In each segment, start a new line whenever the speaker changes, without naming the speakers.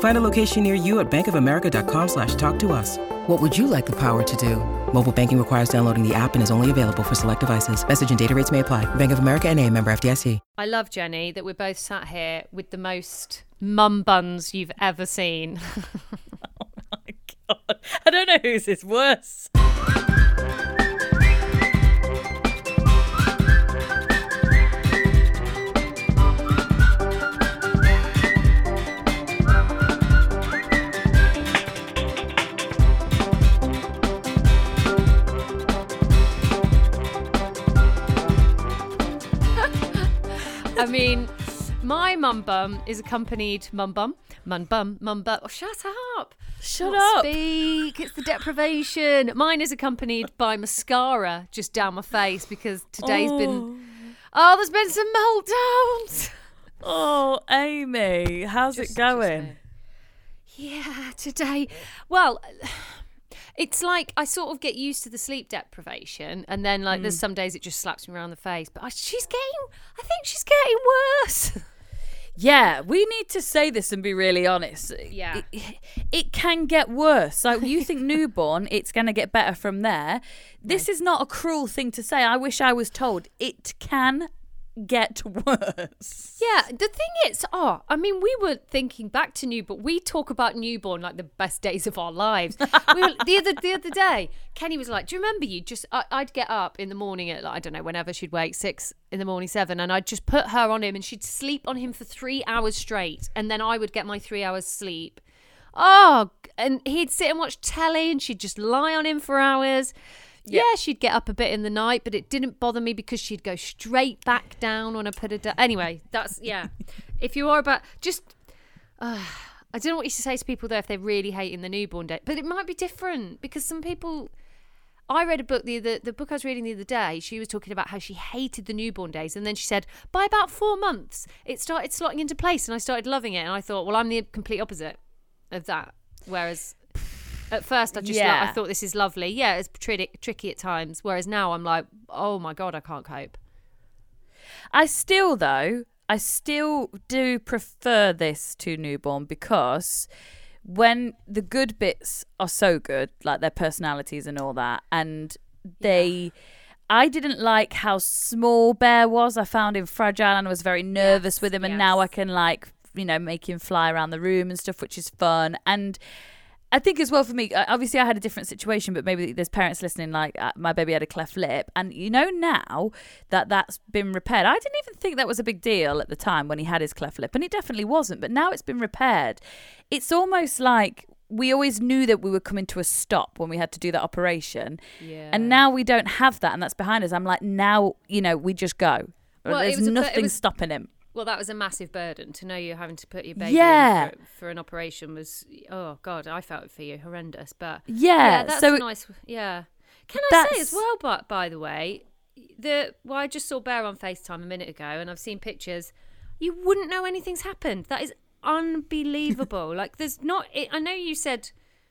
Find a location near you at bankofamerica.com slash talk to us. What would you like the power to do? Mobile banking requires downloading the app and is only available for select devices. Message and data rates may apply. Bank of America and a member FDIC.
I love Jennie that we're both sat here with the most mum buns you've ever seen.
oh my god! I don't know whose is worse.
I mean, my mum bum is accompanied mum bum, mum bum, mum bum. Oh, shut up!
Shut
Not
up!
Speak. It's the deprivation. Mine is accompanied by mascara just down my face because today's been. Oh, oh there's been some meltdowns.
Oh, Amy, how's
Just-
it going?
Yeah, today. Well, it's like I sort of get used to the sleep deprivation, and then like
Mm.
there's some days it just slaps me around the face. But I, she's getting. I think she's getting worse.
Yeah, we need to say this and be really honest.
Yeah.
It, it can get worse. Like you think newborn, it's going to get better from there. This is not a cruel thing to say. I wish I was told. It can get worse.
Yeah, the thing is, oh, I mean, we were thinking back to newborn. We talk about newborn like the best days of our lives. we were, the other the other day, Kenny was like, "Do you remember you just?" I, I'd get up in the morning at like, I don't know whenever she'd wake six in the morning, seven, and I'd just put her on him, and she'd sleep on him for three hours straight, and then I would get my three hours sleep. Oh, and he'd sit and watch telly, and she'd just lie on him for hours. Yeah. she'd get up a bit in the night, but it didn't bother me because she'd go straight back down when I put her down. Anyway, that's yeah. if you are about just, uh, I don't know what you should say to people though if they're really hating the newborn day, but it might be different because some people. I read a book the, the the book I was reading the other day. She was talking about how she hated the newborn days, and then she said by about four months it started slotting into place, and I started loving it. And I thought, well, I'm the complete opposite of that. Whereas at first, I just
Yeah.
I thought this is lovely. Yeah, it's tri- tricky at times. Whereas now I'm like, oh my god, I can't cope.
I still, though, I still do prefer this to newborn because when the good bits are so good, like their personalities and all that, and they. I didn't like how small Bear was. I found him fragile and I was very nervous
Yes,
with him. And now I can, like, you know, make him fly around the room and stuff, which is fun. And I think as well for me, uh, obviously I had a different situation, but maybe there's parents listening like uh, my baby had a cleft lip, and you know now that that's been repaired. I didn't even think that was a big deal at the time when he had his cleft lip, and it definitely wasn't. But now it's been repaired. It's almost like we always knew that we were coming to a stop when we had to do that operation,
Yeah.
and now we don't have that, and that's behind us. I'm like, now you know we just go.
Well, it
There's
was a-
nothing
was-
stopping him.
Well, that was a massive burden to know you're having to put your baby
Yeah.
in for, for an operation. Was oh god, I felt it for you, horrendous. But
Yeah,
that's
so it-
nice. Yeah, can I say as well? But by the way, the well, I just saw Bear on Facetime a minute ago, and I've seen pictures. You wouldn't know anything's happened. That is unbelievable. like, there's not. It, I know you said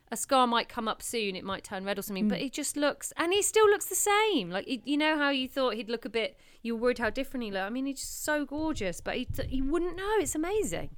a scar might come up soon. It might turn red or something,
Mm.
but he just looks, and he still looks the same. Like you know how you thought he'd look a bit. You were worried how different he looked. I mean, he's just so gorgeous, but he you wouldn't know. It's amazing.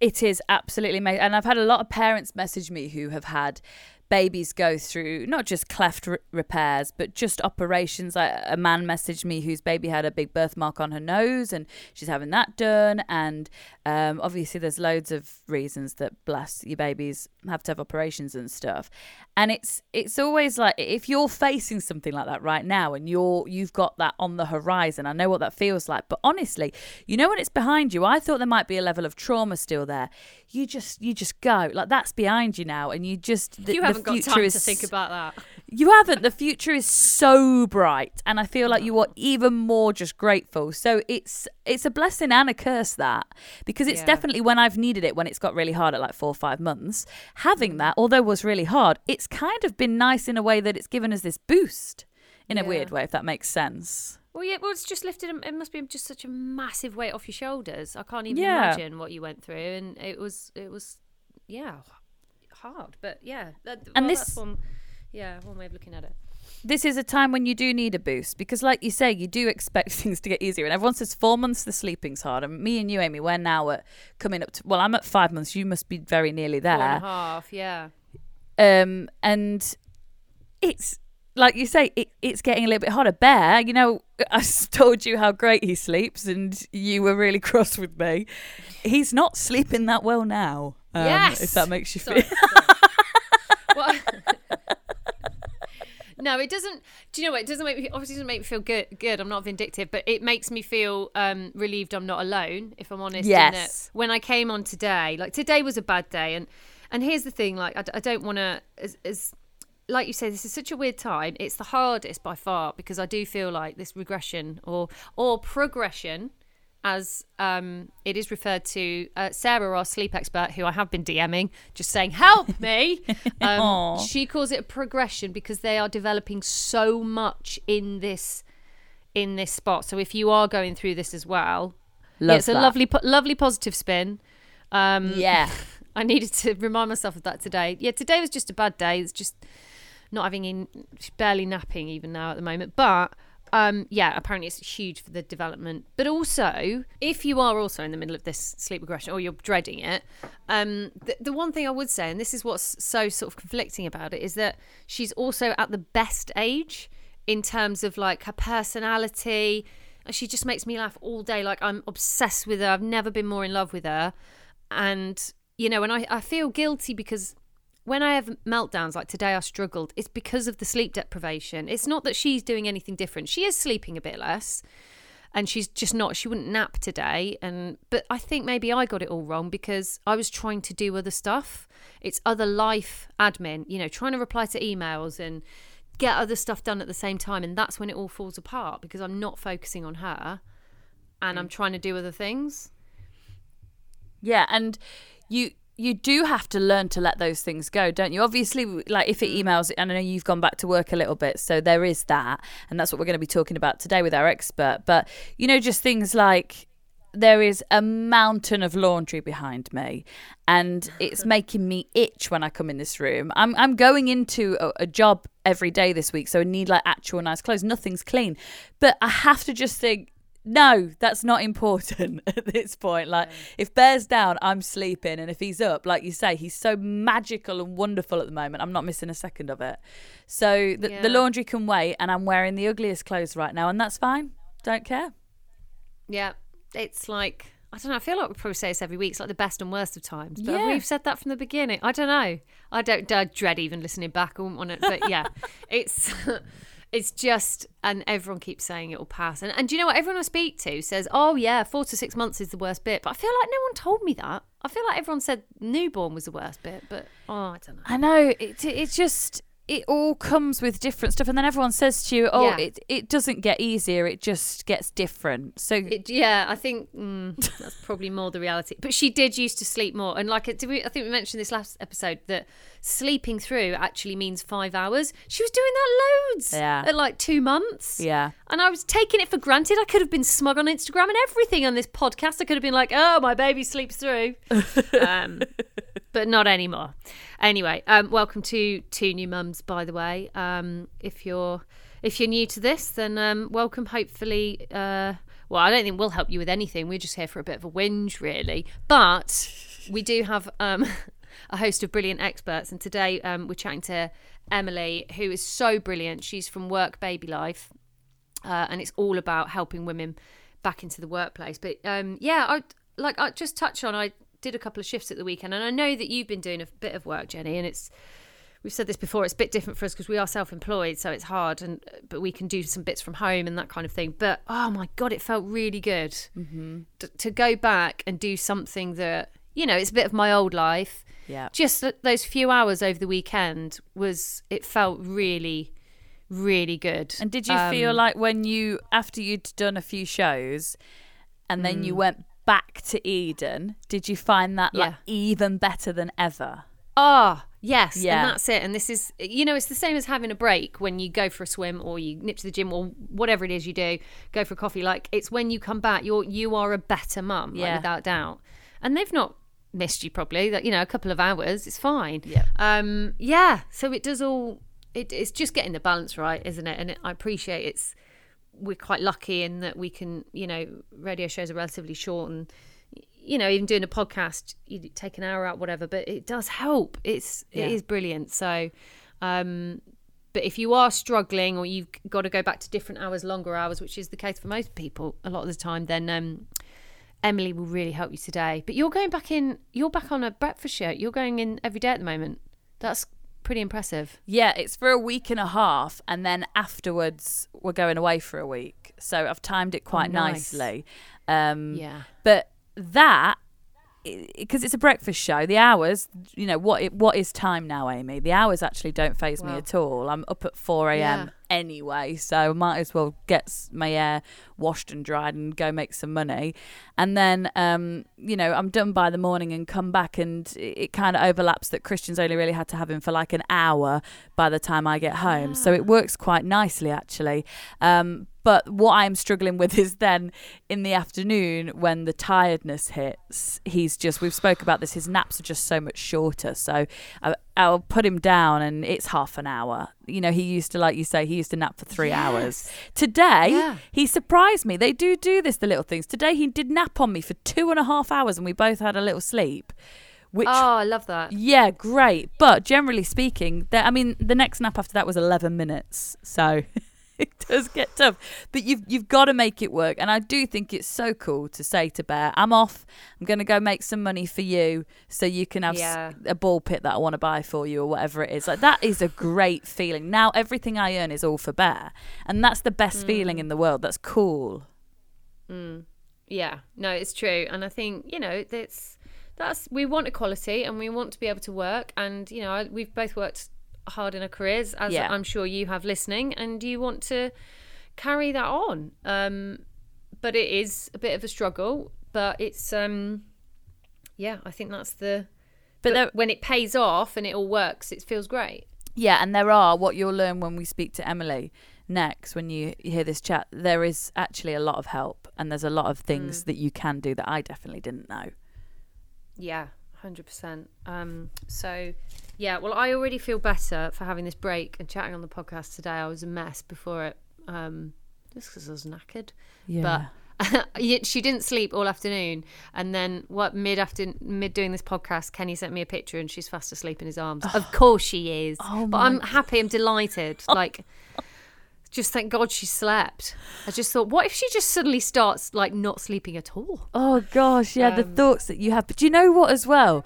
It is absolutely amazing. And I've had a lot of parents message me who have had babies go through not just cleft r- repairs, but just operations. Like a man messaged me whose baby had a big birthmark on her nose, and she's having that done. And um, obviously, there's loads of reasons that bless your babies have to have operations and stuff. And it's it's always like if you're facing something like that right now, and you're you've got that on the horizon. I know what that feels like, but honestly, you know when it's behind you. I thought there might be a level of trauma still there. You just you just go like that's behind you now, and you just the,
you
the
haven't got
future
time
is
to think about that.
you haven't. The future is so bright, and I feel like you are even more just grateful. So it's it's a blessing and a curse that because it's
Yeah.
definitely when I've needed it when it's got really hard at like four or five months. Having mm. that, although was really hard, it's kind of been nice in a way that it's given us this boost in a weird way, if that makes sense.
Well, yeah, well, it's just lifted. Um, it must be just such a massive weight off your shoulders. I can't even
Yeah.
imagine what you went through, and it was, it was, yeah, hard. But yeah, that,
And
well,
this-
one, yeah, one way of looking at it.
this is a time when you do need a boost because, like you say, you do expect things to get easier. And everyone says four months the sleeping's hard. And me and you, Amy, we're now at coming up to. Well, I'm at five months. You must be very nearly
Four and
there.
half, yeah.
Um, and it's like you say, it, it's getting a little bit harder. Bear, you know, I told you how great he sleeps, and you were really cross with me. He's not sleeping that well now. Um,
yes,
if that makes you
Sorry,
feel.
sorry. No, it doesn't. Do you know what? It doesn't make me. Obviously, doesn't make me feel good. Good. I'm not vindictive, but it makes me feel um, relieved. I'm not alone. If I'm honest.
Yes.
When I came on today, like today was a bad day, and and here's the thing. Like I don't want to as. as like you say, this is such a weird time. It's the hardest by far because I do feel like this regression or or progression, as um, it is referred to. Uh, Sarah, our sleep expert, who I have been DMing, just saying, "Help me." Um, she calls it a progression because they are developing so much in this in this spot. So if you are going through this as well,
Love
it's a lovely, po- lovely positive spin. Um,
Yeah.
I needed to remind myself of that today. Yeah, today was just a bad day. It's just not having in barely napping even now at the moment. But um, yeah, apparently it's huge for the development. But also, if you are also in the middle of this sleep regression or you're dreading it, um, the, the one thing I would say, and this is what's so sort of conflicting about it, is that she's also at the best age in terms of like her personality. She just makes me laugh all day. Like I'm obsessed with her. I've never been more in love with her. And, you know, and I, I feel guilty because when I have meltdowns like today, I struggled. It's because of the sleep deprivation. It's not that she's doing anything different. She is sleeping a bit less, and she's just not. She wouldn't nap today. And but I think maybe I got it all wrong because I was trying to do other stuff. It's other life admin. You know, trying to reply to emails and get other stuff done at the same time, and that's when it all falls apart because I'm not focusing on her, and mm. I'm trying to do other things.
Yeah, and you you do have to learn to let those things go, don't you? Obviously, like if it mm. emails, and I know you've gone back to work a little bit, so there is that, and that's what we're going to be talking about today with our expert. But you know, just things like there is a mountain of laundry behind me and it's making me itch when I come in this room. I'm I'm going into a, a job every day this week, so I need like actual nice clothes. Nothing's clean. But I have to just think no, that's not important at this point. Like, if Bear's down, I'm sleeping. And if he's up, like you say, he's so magical and wonderful at the moment. I'm not missing a second of it. So the,
Yeah.
the laundry can wait, and I'm wearing the ugliest clothes right now, and that's fine. Don't care.
Yeah, it's like I don't know. I feel like we probably say this every week. It's like the best and worst of times. But
Yeah.
we've said that from the beginning. I don't know. I don't I dread even listening back. I wouldn't want it. But yeah, it's it's just and everyone keeps saying it will pass. And and do you know what? Everyone I speak to says, "Oh yeah, four to six months is the worst bit." But I feel like no one told me that. I feel like everyone said newborn was the worst bit. But oh, I don't know.
I know. It, it's just, it all comes with different stuff. And then everyone says to you, oh,
Yeah.
it, it doesn't get easier, it just gets different. So,
It, yeah, I think mm, that's probably more the reality. But she did used to sleep more, and like, did we? I think we mentioned this last episode that sleeping through actually means five hours. She was doing that loads,
Yeah.
at like two months,
yeah.
And I was taking it for granted. I could have been smug on Instagram and everything on this podcast. I could have been like, "Oh, my baby sleeps through," um, but not anymore. Anyway, um, welcome to two new mums. By the way, um, if you're if you're new to this, then um, welcome. Hopefully, uh, well, I don't think we'll help you with anything. We're just here for a bit of a whinge, really. But we do have um, a host of brilliant experts. And today um, we're chatting to Emily, who is so brilliant. She's from Work Baby Life, uh, and it's all about helping women back into the workplace. But um, yeah, I like I just touch on. I did a couple of shifts at the weekend, and I know that you've been doing a bit of work, Jennie, and it's we've said this before. It's a bit different for us because we are self-employed, so it's hard, and but we can do some bits from home and that kind of thing. But oh my god, it felt really good mm-hmm. to, to go back and do something that you know it's a bit of my old life.
Yeah.
Just those few hours over the weekend was it felt really, really good.
And did you feel
Um,
like when you after you'd done a few shows and then
Mm.
you went back to Eden, did you find that like
Yeah.
even better than ever?
Ah, yes.
Yeah.
And that's it. And this is, you know, it's the same as having a break when you go for a swim or you nip to the gym or whatever it is you do, go for a coffee. Like it's when you come back, you're you are a better mum, like, without doubt. And they've not missed you probably. That you know, a couple of hours, it's fine.
Yeah.
Um. Yeah. So it does all. It, it's just getting the balance right, isn't it? And it, I appreciate it's. We're quite lucky in that we can, you know, radio shows are relatively short and you know, even doing a podcast, you take an hour out, whatever, but it does help. It's
Yeah.
it is brilliant. So, um, but if you are struggling or you've got to go back to different hours, longer hours, which is the case for most people a lot of the time, then um, Emily will really help you today. But you're going back in. You're back on a breakfast shirt. You're going in every day at the moment. That's pretty impressive.
Yeah, it's for a week and a half, and then afterwards we're going away for a week. So I've timed it quite
Oh, nice.
nicely. Um,
Yeah.
But that, because it's a breakfast show, the hours, you know, what it, what is time now, Amy? The hours actually don't phase me at all. I'm up at 4 a.m.
Yeah.
anyway, so I might as well get my hair washed and dried and go make some money. And then, um, you know, I'm done by the morning and come back, and it, kind of overlaps that Christian's only really had to have him for like an hour by the time I get home. So it works quite nicely, actually. Um, but what I'm struggling with is then in the afternoon when the tiredness hits, he's just, we've spoke about this, his naps are just so much shorter. So I, I'll put him down and it's half an hour. You know, he used to, like you say, he used to nap for three hours. Today,
Yeah.
he surprised me. They do do this, the little things. Today, he did nap on me for two and a half hours and we both had a little sleep. Which
Oh, I love that.
yeah, great. But generally speaking, there, I mean, the next nap after that was 11 minutes. So it does get tough. But you've you've got to make it work. And I do think it's so cool to say to Bear, I'm off. I'm going to go make some money for you so you can have
Yeah.
a ball pit that I want to buy for you or whatever it is. Like that is a great feeling. Now everything I earn is all for Bear. And that's the best
Mm.
feeling in the world. That's cool.
Yeah, no, it's true, and I think you know that's that's we want equality and we want to be able to work, and you know we've both worked hard in our careers, as
Yeah.
I'm sure you have listening, and you want to carry that on. Um, but it is a bit of a struggle, but it's um, yeah, I think that's the.
But
But,
there-
when it pays off and it all works, it feels great.
Yeah, and there are what you'll learn when we speak to Emily next when you hear this chat. There is actually a lot of help, and there's a lot of things that you can do that I definitely didn't know.
Yeah, hundred percent. Um, so yeah, well, I already feel better for having this break and chatting on the podcast today. I was a mess before it, um, just because I was knackered. Yeah. But she didn't sleep all afternoon, and then what mid after mid doing this podcast, Kenny sent me a picture, and she's fast asleep in his arms. Of course she is.
Oh
but I'm happy. I'm delighted. Like. Just thank God she slept. I just thought, what if she just suddenly starts like not sleeping at all?
Oh gosh, yeah, the um, thoughts that you have. But do you know what as well?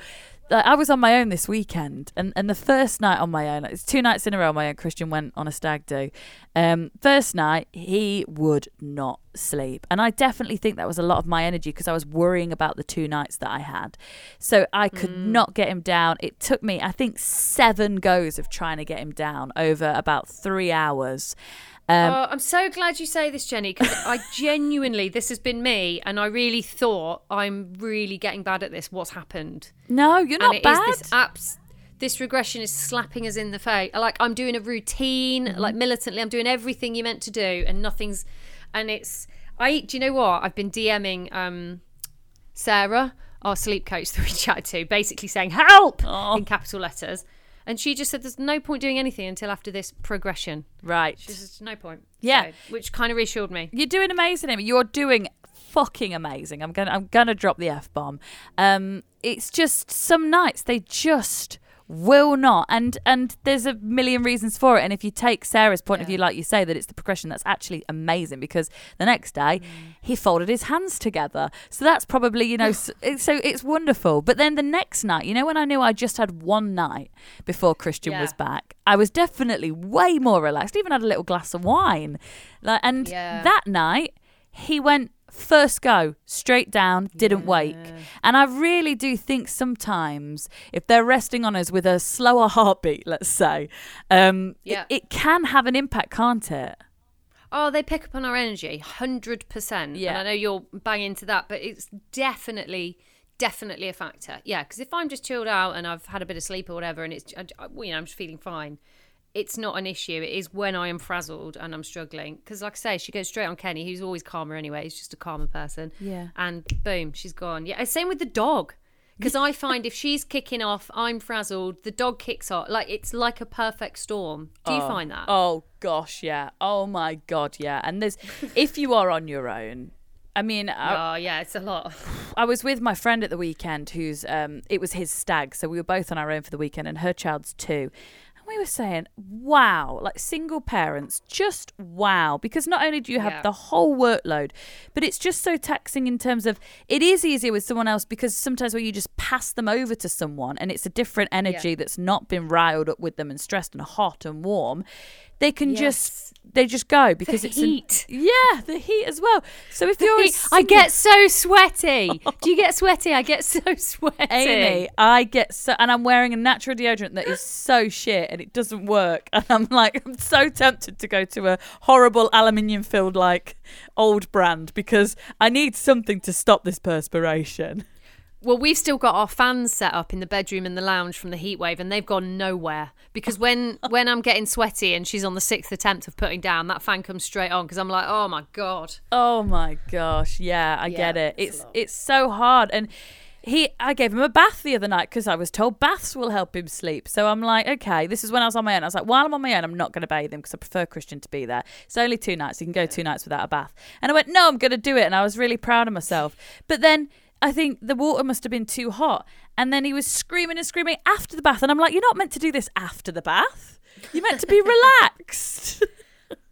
Like, I was on my own this weekend, and, and the first night on my own, it's two nights in a row on my own. Christian went on a stag do. Um, first night, he would not sleep, and I definitely think that was a lot of my energy because I was worrying about the two nights that I had. So I could not get him down. It took me, I think, seven goes of trying to get him down over about three hours. Um,
oh, I'm so glad you say this, Jennie, because I genuinely, this has been me, and I really thought I'm really getting bad at this. What's happened?
no, you're
and
not
is
bad.
this apps. This regression is slapping us in the face. Like I'm doing a routine,
Mm-hmm.
like militantly, I'm doing everything you meant to do, and nothing's. And it's. I. Do you know what? I've been DMing um, Sarah, our sleep coach that we chatted to, basically saying "help"
Oh.
in capital letters, and she just said, "There's no point doing anything until after this progression."
right.
She says, "No point."
Yeah.
So- which kind of reassured me.
You're doing amazing, Amy. You're doing fucking amazing. I'm gonna I'm gonna drop the f bomb. Um, it's just some nights they just will not. And and there's a million reasons for it. And if you take sarah's point of view like you say that it's the progression that's actually amazing because the next day
Mm.
he folded his hands together. So that's probably you know s- it- so it's wonderful. But then the next night you know when i knew i just had one night before christian was back i was definitely way more relaxed even had a little glass of wine. Like and
Yeah.
that night he went first go straight down didn't wake and i really do think sometimes if they're resting on us with a slower heartbeat let's say um it-
Yeah.
it, can have an impact can't it
Oh, they pick up on our energy, hundred percent.
Yeah.
and I know you're banging into that, but it's definitely, definitely a factor. Yeah, because if I'm just chilled out and I've had a bit of sleep or whatever, and it's, I, I- well, you know, I'm just feeling fine. It's not an issue. It is when I am frazzled and I'm struggling. Because, like I say, she goes straight on Kenny, who's always calmer anyway. He's just a calmer person.
Yeah.
And boom, she's gone. Yeah. Same with the dog. Because I find if she's kicking off, I'm frazzled. The dog kicks off. Like it's like a perfect storm. Do you find that?
Oh gosh, yeah. Oh my god, yeah. And there's if you are on your own, I mean, I,
Oh yeah, it's a lot.
I was with my friend at the weekend who's um it was his stag, so we were both on our own for the weekend and her child's two. We were saying, wow, like single parents, just wow. Because not only do you have
Yeah.
the whole workload, but it's just so taxing in terms of it is easier with someone else because sometimes where you just pass them over to someone and it's a different energy that's not been riled up with them and stressed and hot and warm, they can just they just go because it's an-
heat.
yeah, the heat as well. So if you're a
I get so sweaty. Do you get sweaty? I get so sweaty.
Amy, I get so, and I'm wearing a natural deodorant that is so shit and it doesn't work. And I'm like, I'm so tempted to go to a horrible aluminium filled, like, old brand because I need something to stop this perspiration.
Well, we've still got our fans set up in the bedroom and the lounge from the heat wave, and they've gone nowhere. Because when when I'm getting sweaty and she's on the sixth attempt of putting down, that fan comes straight on. Because I'm like, oh my god.
Oh my gosh, yeah, I
Yeah,
get it.
it's
It's it's so hard and he I gave him a bath the other night because I was told baths will help him sleep. So I'm like, okay, this is when I was on my own. I was like, while I'm on my own, I'm not going to bathe him because I prefer Christian to be there. It's only two nights. You can go two nights without a bath. And I went, no, I'm going to do it. And I was really proud of myself. But then I think the water must have been too hot. And then he was screaming and screaming after the bath. And I'm like, you're not meant to do this after the bath. You're meant to be relaxed.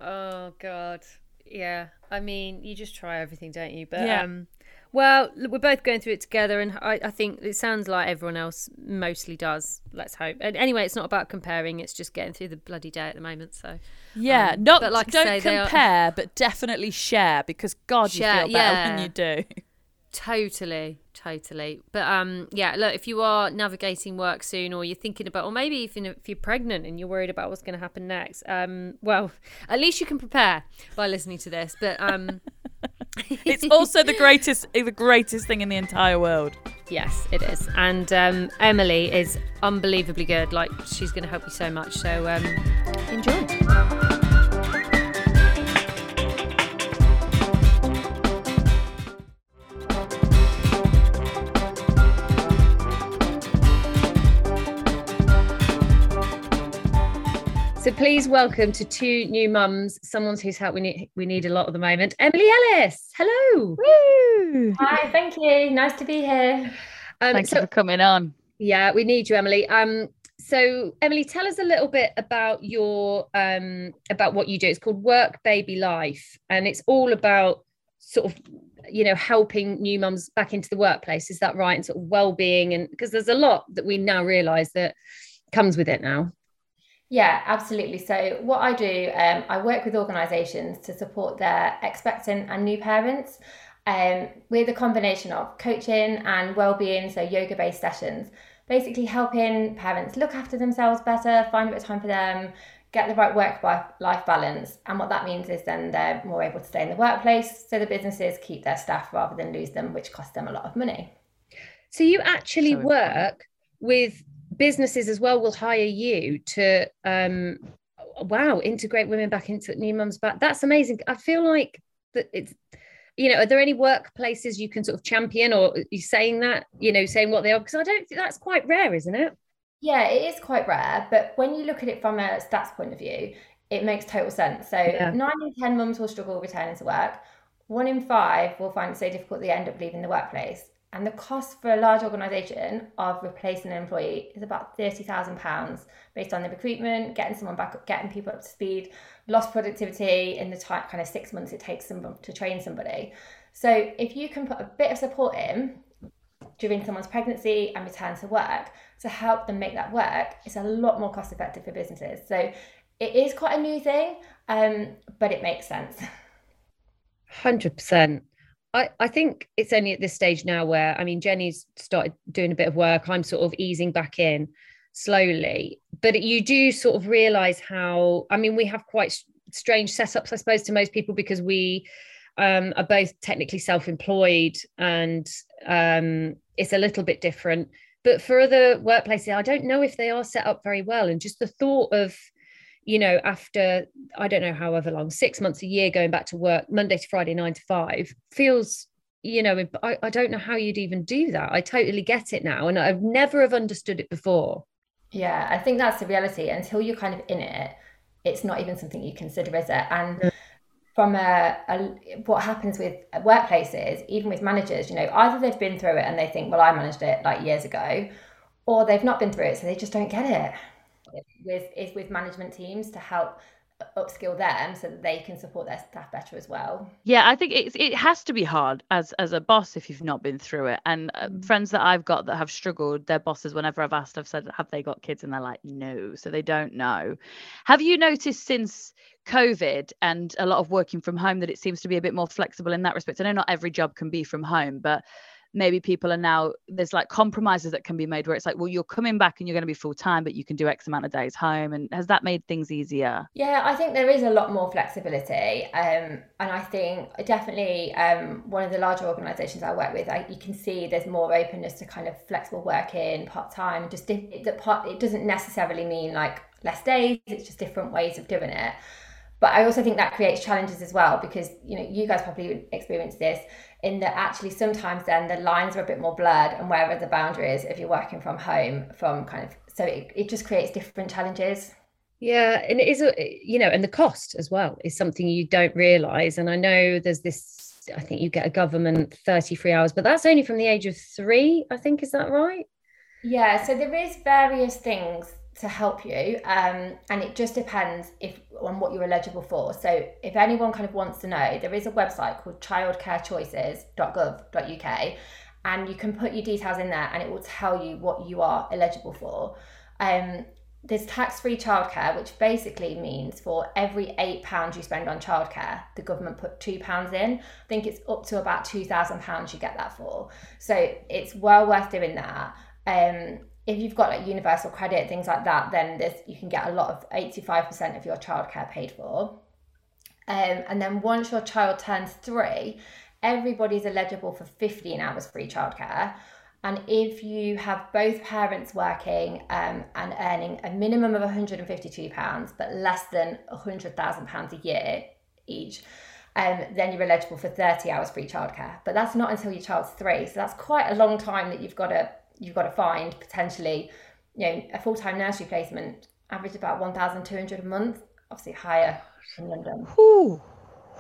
Oh god. Yeah. I mean, you just try everything, don't you? But
Yeah.
um well, look, we're both going through it together, and I, I think it sounds like everyone else mostly does. Let's hope. And anyway, it's not about comparing; it's just getting through the bloody day at the moment. So,
Yeah,
Um,
not
but like
don't
say, they are-
compare, but definitely share because God,
Share,
you feel better when you do.
Totally, totally. But um, yeah. Look, if you are navigating work soon, or you're thinking about, or maybe even if you're pregnant and you're worried about what's going to happen next, um, well, at least you can prepare by listening to this. But um,
It's also the greatest, the greatest thing in the entire world.
yes, it is. And um, Emily is unbelievably good. Like she's going to help you so much. So um, enjoy. So please welcome to two new mums, someone whose help we need we need a lot at the moment. Emily Ellis, hello. Woo.
Hi, thank you. Nice to be here.
Um,
Thank
so
for coming on.
yeah, we need you, Emily. Um, so Emily, tell us a little bit about your um about what you do. It's called Work Baby Life, and it's all about sort of you know helping new mums back into the workplace. Is that right? And sort of well-being, and because there's a lot that we now realise that comes with it now.
Yeah, absolutely. So, what I do, um, I work with organisations to support their expectant and new parents um, with a combination of coaching and well-being, so yoga-based sessions, basically helping parents look after themselves better, find a bit of time for them, get the right work-life balance. And what that means is then they're more able to stay in the workplace, so the businesses keep their staff rather than lose them, which costs them a lot of money.
So you actually
So
work with businesses as well. Will hire you to, um, wow, integrate women back into new mums back. That's amazing. I feel like that it's, you know, are there any workplaces you can sort of champion, or are you saying that, you know, saying what they are? Because I don't think that's quite rare, isn't it?
Yeah, it is quite rare, but when you look at it from a stats point of view, it makes total sense. So
Yeah.
nine in ten mums will struggle returning to work. one in five will find it so difficult they end up leaving the workplace. And the cost for a large organisation of replacing an employee is about £30,000 based on the recruitment, getting someone back up, getting people up to speed, lost productivity in the time, kind of six months it takes someone to train somebody. So if you can put a bit of support in during someone's pregnancy and return to work to help them make that work, it's a lot more cost effective for businesses. So it is quite a new thing, um, but it makes sense.
Hundred percent. I, I think it's only at this stage now where I mean Jennie's started doing a bit of work. I'm sort of easing back in slowly, but you do sort of realize how I mean we have quite strange setups, I suppose, to most people because we um, are both technically self-employed and um, it's a little bit different. But for other workplaces, I don't know if they are set up very well. And just the thought of you know, after I don't know however long, six months, a year going back to work, Monday to Friday, nine to five, feels, you know, I, I don't know how you'd even do that. I totally get it now. And I've never have understood it before.
Yeah, I think that's the reality. Until you're kind of in it, it's not even something you consider, is it? And mm. from a, a, what happens with workplaces, even with managers, you know, either they've been through it and they think, well, I managed it like years ago, or they've not been through it, so they just don't get it with is with management teams to help upskill them so that they can support their staff better as well.
Yeah i think it, it has to be hard as as a boss if you've not been through it. And uh, mm. friends that i've got that have struggled their bosses whenever i've asked i've said have they got kids? And they're like no. So they don't know. Have you noticed since covid and a lot of working from home that it seems to be a bit more flexible in that respect? I know not every job can be from home but maybe people are now there's like compromises that can be made where it's like well you're coming back and you're going to be full time but you can do x amount of days home. And has that made things easier?
Yeah i think there is a lot more flexibility. Um, and i think definitely um, one of the larger organizations i work with I, you can see there's more openness to kind of flexible working part-time just that part it doesn't necessarily mean like less days it's just different ways of doing it but I also think that creates challenges as well because you know you guys probably experience this in that actually sometimes then the lines are a bit more blurred and where are the boundaries if you're working from home from kind of so it, it just creates different challenges.
Yeah and it is a you know and the cost as well is something you don't realize. And i know there's this i think you get a government 33 hours but that's only from the age of three i think is that right?
Yeah so there is various things to help you um, and it just depends if on what you're eligible for. So if anyone kind of wants to know there is a website called childcarechoices.gov.uk and you can put your details in there and it will tell you what you are eligible for. Um, there's tax-free childcare which basically means for every eight pounds you spend on childcare the government put two pounds in. I think it's up to about two thousand pounds you get that for. So it's well worth doing that. Um, if you've got like universal credit, things like that, then this you can get a lot of 85% of your childcare paid for. Um, and then once your child turns three, everybody's eligible for 15 hours free childcare. And if you have both parents working um, and earning a minimum of £152, but less than £100,000 a year each, um, then you're eligible for 30 hours free childcare. But that's not until your child's three. So that's quite a long time that you've got to you've got to find potentially, you know, a full time nursery placement average about one thousand two hundred a month. Obviously higher in London.
Ooh.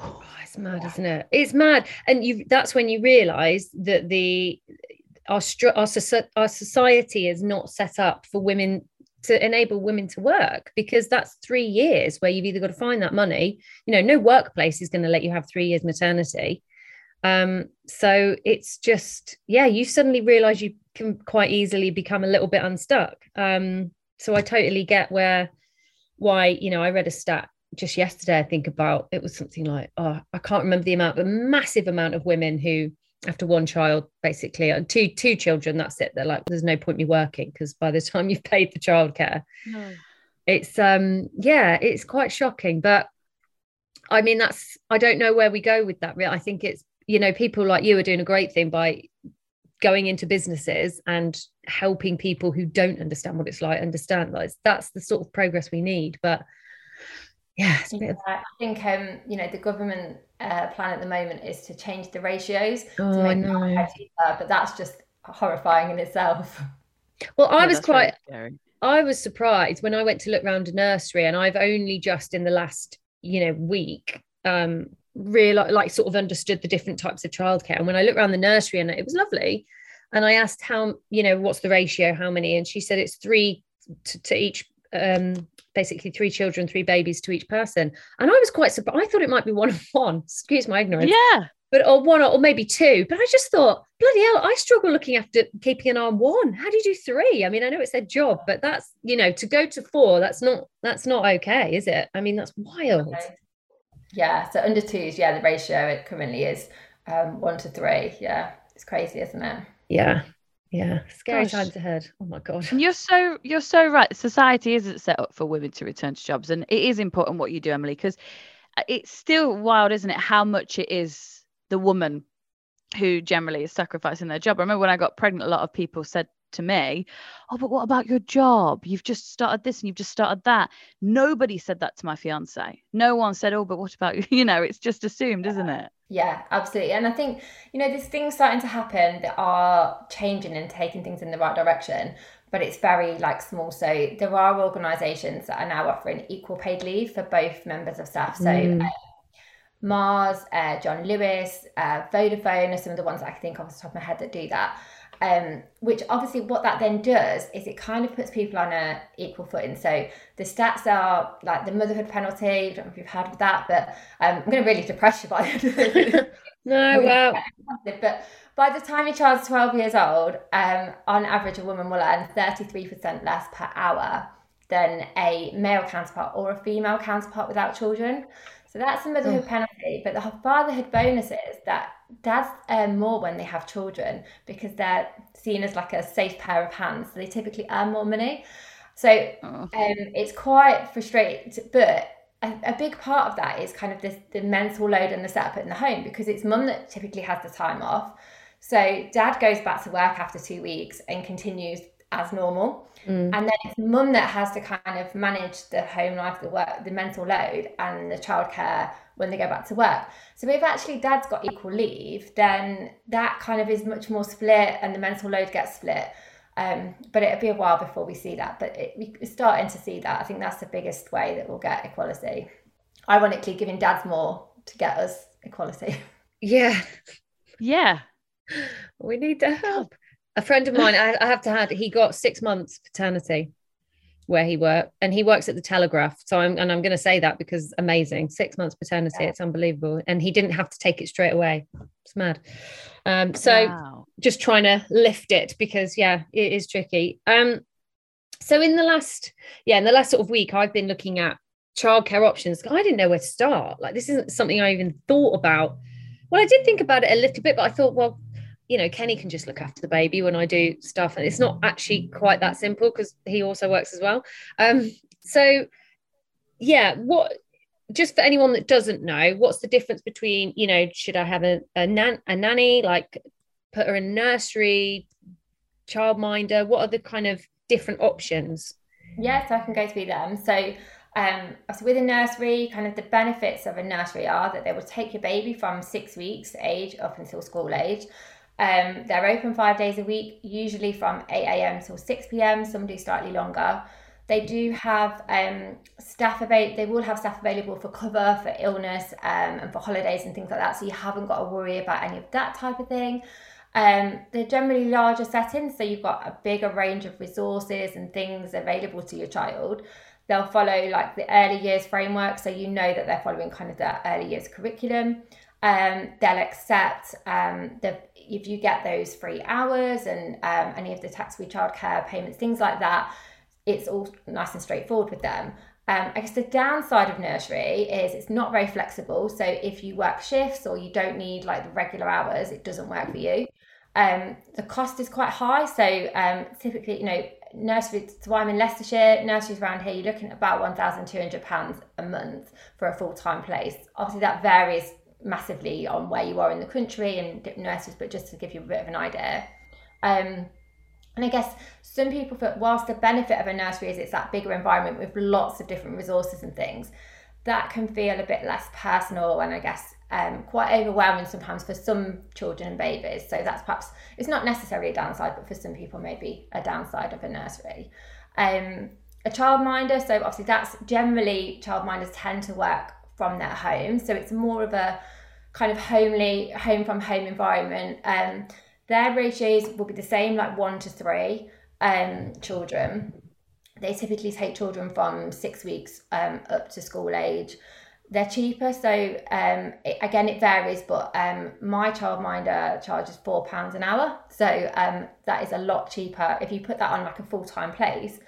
Oh, it's mad, isn't it? It's mad, and you. That's when you realise that the our our our society is not set up for women to enable women to work because that's three years where you've either got to find that money. You know, no workplace is going to let you have three years maternity. Um, so it's just yeah, you suddenly realise you can quite easily become a little bit unstuck. Um, so I totally get where why you know I read a stat just yesterday. I think about it was something like oh I can't remember the amount, but massive amount of women who after one child basically uh, two two children that's it they're like there's no point me working because by the time you've paid the childcare no. it's um yeah it's quite shocking but i mean that's i don't know where we go with that i think it's you know people like you are doing a great thing by going into businesses and helping people who don't understand what it's like understand that that's the sort of progress we need. But yeah,
yeah of... i think um you know the government uh, plan at the moment is to change the ratios
oh, to make know.
but that's just horrifying in itself.
Well i yeah, was quite i was surprised when i went to look around a nursery and i've only just in the last you know week um real like sort of understood the different types of childcare. And when I looked around the nursery and it was lovely, and I asked how you know what's the ratio, how many, and she said it's three to, to each um basically three children, three babies to each person. And I was quite surprised. I thought it might be one of one. Excuse my ignorance.
Yeah.
But or one or maybe two. But I just thought, bloody hell, I struggle looking after keeping an eye on one. How do you do three? I mean, I know it's their job, but that's you know, to go to four, that's not that's not okay, is it? I mean, that's wild.
Yeah. So under twos, yeah, the ratio it currently is um, one to three. Yeah. It's crazy, isn't it?
Yeah. Yeah, scary
Gosh.
times ahead. Oh my god.
And you're so you're so right. Society isn't set up for women to return to jobs, and it is important what you do, Emily, because it's still wild, isn't it? How much it is the woman who generally is sacrificing their job. I remember when I got pregnant, a lot of people said to me, "Oh, but what about your job? You've just started this and you've just started that." Nobody said that to my fiance. No one said, "Oh, but what about you?" You know, it's just assumed, isn't it?
Yeah, absolutely. And I think, you know, there's things starting to happen that are changing and taking things in the right direction, but it's very like small. So there are organisations that are now offering equal paid leave for both members of staff. So
Mm.
um, Mars, uh, John Lewis, uh, Vodafone are some of the ones that I can think of off the top of my head that do that. Um, which obviously what that then does is it kind of puts people on a equal footing. So the stats are like the motherhood penalty. I don't know if you've heard of that, but um, I'm going to really depress you by the end of this.
No, well,
But by the time your child's 12 years old, um, on average, a woman will earn 33% less per hour than a male counterpart or a female counterpart without children. So that's the motherhood penalty. But the fatherhood bonus is that dads earn more when they have children because they're seen as like a safe pair of hands. So they typically earn more money. So
Oh.
um, it's quite frustrating, but a, a big part of that is kind of this the mental load and the setup in the home because it's mum that typically has the time off. So dad goes back to work after two weeks and continues as normal.
Mm.
And then it's mum that has to kind of manage the home life, the work, the mental load, and the childcare when they go back to work. So if actually dad's got equal leave, then that kind of is much more split, and the mental load gets split. Um, but it'll be a while before we see that. But it, we're starting to see that. I think that's the biggest way that we'll get equality. Ironically, giving dads more to get us equality.
yeah,
Yeah.
we need the help. A friend of mine, I, I have to add, he got six months paternity where he worked, and he works at the Telegraph. So I'm, and I'm going to say that because amazing, six months paternity,
Yeah.
it's unbelievable, and he didn't have to take it straight away. It's mad. Um, so
Wow.
just trying to lift it because yeah it is tricky um so in the last yeah in the last sort of week i've been looking at childcare options i didn't know where to start like this isn't something i even thought about well i did think about it a little bit but i thought well you know kenny can just look after the baby when i do stuff and it's not actually quite that simple because he also works as well um so yeah what just for anyone that doesn't know what's the difference between you know should i have a, a, nan- a nanny like put her in nursery childminder what are the kind of different options
Yes, I can go through them. So, um, so with a nursery, kind of the benefits of a nursery are that they will take your baby from six weeks age up until school age. Um, they're open five days a week, usually from 8 a.m. till 6 p.m. Some do slightly longer. They do have um, staff available. They will have staff available for cover, for illness, um, and for holidays and things like that. So you haven't got to worry about any of that type of thing. Um, they're generally larger settings, so you've got a bigger range of resources and things available to your child. They'll follow like the early years framework, so you know that they're following kind of the early years curriculum. Um, they'll accept um, the if you get those free hours and um, any of the tax-free childcare payments, things like that. It's all nice and straightforward with them. Um, I guess the downside of nursery is it's not very flexible. So if you work shifts or you don't need like the regular hours, it doesn't work for you. Um, the cost is quite high. So um, typically, you know, nursery, so I'm in Leicestershire, nurseries around here, you're looking at about £1,200 a month for a full-time place. Obviously that varies massively on where you are in the country and different nurseries, but just to give you a bit of an idea. Um, and I guess some people feel, whilst the benefit of a nursery is it's that bigger environment with lots of different resources and things, that can feel a bit less personal and I guess um, quite overwhelming sometimes for some children and babies. So that's perhaps, it's not necessarily a downside, but for some people, maybe a downside of a nursery. Um, a childminder, so obviously that's generally childminders tend to work from their home. So it's more of a kind of homely, home from home environment. Um, their ratios will be the same, like one to three um, children. They typically take children from six weeks um, up to school age. They're cheaper, so um, it, again it varies. But um, my childminder charges four pounds an hour, so um, that is a lot cheaper. If you put that on like a full time place,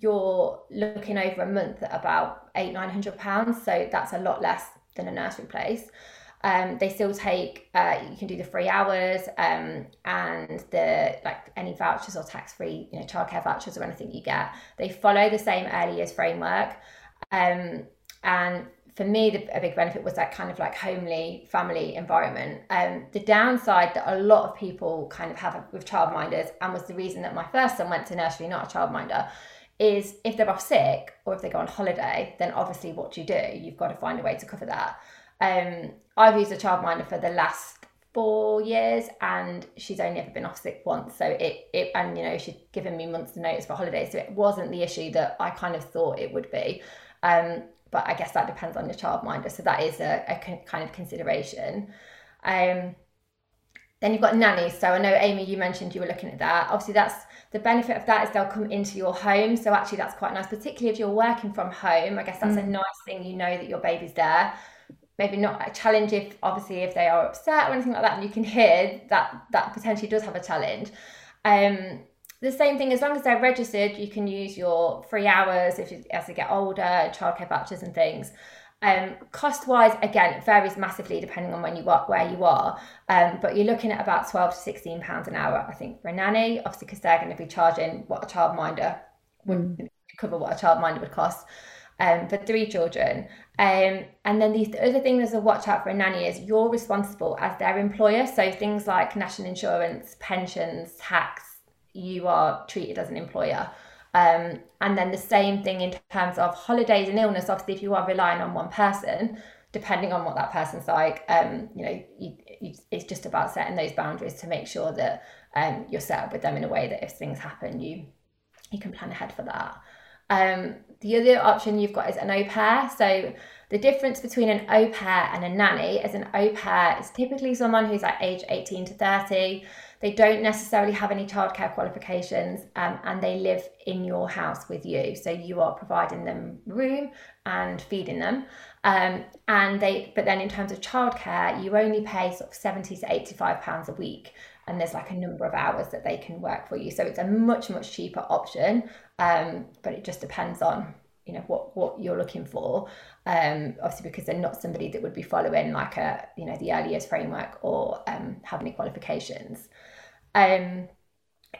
you're looking over a month at about eight nine hundred pounds. So that's a lot less than a nursery place. Um, they still take uh, you can do the free hours um, and the like any vouchers or tax free you know childcare vouchers or anything you get they follow the same early years framework um, and for me the, a big benefit was that kind of like homely family environment um, the downside that a lot of people kind of have with childminders and was the reason that my first son went to nursery not a childminder is if they're off sick or if they go on holiday then obviously what do you do? You've got to find a way to cover that. Um, I've used a childminder for the last four years and she's only ever been off sick once. So it, it and you know she'd given me months of notice for holidays. So it wasn't the issue that I kind of thought it would be. Um, but I guess that depends on your childminder so that is a, a kind of consideration. Um, then you've got nannies. So I know Amy you mentioned you were looking at that. Obviously that's the benefit of that is they'll come into your home. So actually that's quite nice particularly if you're working from home. I guess that's mm. a nice thing you know that your baby's there. Maybe not a challenge if obviously if they are upset or anything like that and you can hear that that potentially does have a challenge. Um, the same thing as long as they're registered you can use your free hours if you, as they get older childcare vouchers and things um, cost wise again it varies massively depending on when you are where you are um, but you're looking at about 12 to 16 pounds an hour i think for a nanny obviously because they're going to be charging what a childminder would mm. cover what a childminder would cost um, for three children. Um, and then the other thing there's a watch out for a nanny is you're responsible as their employer. So things like national insurance, pensions, tax, you are treated as an employer. Um, and then the same thing in terms of holidays and illness. Obviously, if you are relying on one person, depending on what that person's like, um, you know, you, you, it's just about setting those boundaries to make sure that um, you're set up with them in a way that if things happen, you you can plan ahead for that. Um, the other option you've got is an au pair. So the difference between an au pair and a nanny is an au pair is typically someone who's like age 18 to 30. They don't necessarily have any childcare qualifications um, and they live in your house with you. So you are providing them room and feeding them. Um, and they, but then in terms of childcare, you only pay sort of 70 to 85 pounds a week and there's like a number of hours that they can work for you. So it's a much, much cheaper option, um, but it just depends on you know what what you're looking for um obviously because they're not somebody that would be following like a you know the early years framework or um have any qualifications. Um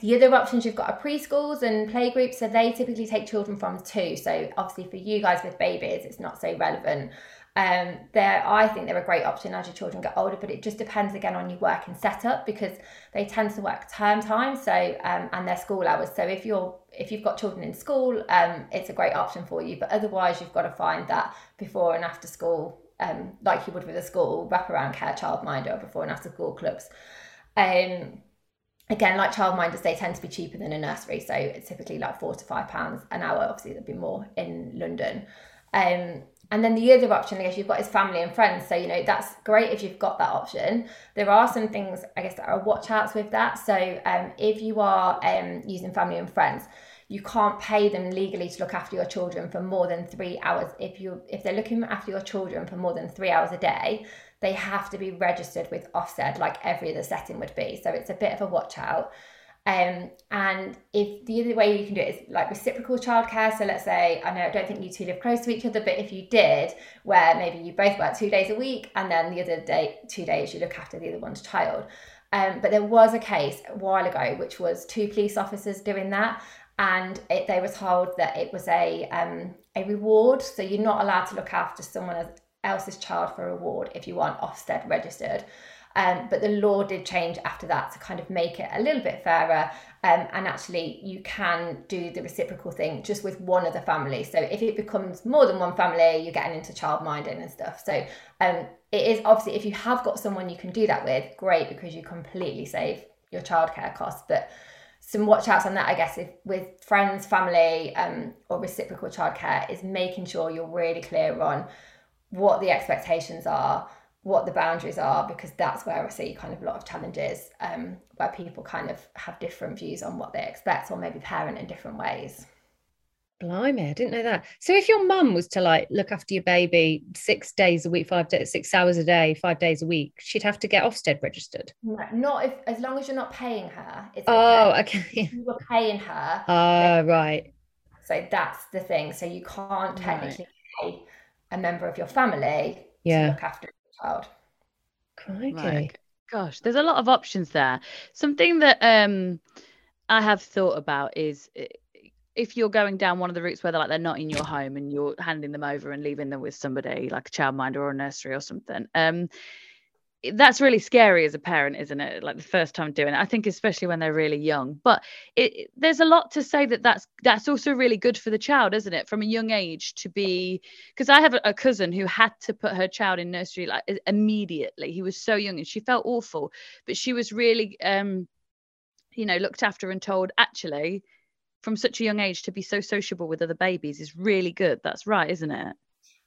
the other options you've got are preschools and playgroups so they typically take children from two. So obviously for you guys with babies it's not so relevant um, they're, I think they're a great option as your children get older, but it just depends again on your working setup because they tend to work term time, so um, and their school hours. So if you're if you've got children in school, um, it's a great option for you. But otherwise, you've got to find that before and after school, um, like you would with a school wraparound care childminder or before and after school clubs. Um, again, like childminders, they tend to be cheaper than a nursery, so it's typically like four to five pounds an hour. Obviously, there'd be more in London. Um, and then the other option, I guess, you've got is family and friends. So, you know, that's great if you've got that option. There are some things, I guess, that are watch outs with that. So, um, if you are um, using family and friends, you can't pay them legally to look after your children for more than three hours. If you if they're looking after your children for more than three hours a day, they have to be registered with Ofsted, like every other setting would be. So it's a bit of a watch out. Um, and if the other way you can do it is like reciprocal childcare. So let's say, I know I don't think you two live close to each other, but if you did, where maybe you both work two days a week and then the other day, two days, you look after the other one's child. Um, but there was a case a while ago, which was two police officers doing that. And it, they were told that it was a um, a reward. So you're not allowed to look after someone else's child for a reward if you aren't Ofsted registered. Um, but the law did change after that to kind of make it a little bit fairer. Um, and actually, you can do the reciprocal thing just with one of the family. So if it becomes more than one family, you're getting into child minding and stuff. So um, it is obviously if you have got someone you can do that with, great because you completely save your childcare costs. But some watch outs on that, I guess, if with friends, family, um, or reciprocal childcare, is making sure you're really clear on what the expectations are, what the boundaries are, because that's where I see kind of a lot of challenges um, where people kind of have different views on what they expect or maybe parent in different ways.
Blimey, I didn't know that. So if your mum was to like look after your baby six days a week, five days, six hours a day, five days a week, she'd have to get Ofsted registered.
No, not if as long as you're not paying her. It's
oh, okay.
If you were paying her.
Ah, uh, right.
So that's the thing. So you can't technically right. pay a member of your family
yeah.
to look after child.
Crikey. Right.
Gosh, there's a lot of options there. Something that um I have thought about is if you're going down one of the routes where they're like they're not in your home and you're handing them over and leaving them with somebody like a childminder or a nursery or something um that's really scary as a parent isn't it? Like the first time doing it. I think especially when they're really young. But it, there's a lot to say that that's that's also really good for the child isn't it? From a young age to be because i have a, a cousin who had to put her child in nursery like immediately. He was so young and she felt awful. But she was really um you know looked after and told actually from such a young age to be so sociable with other babies is really good. That's right, isn't it?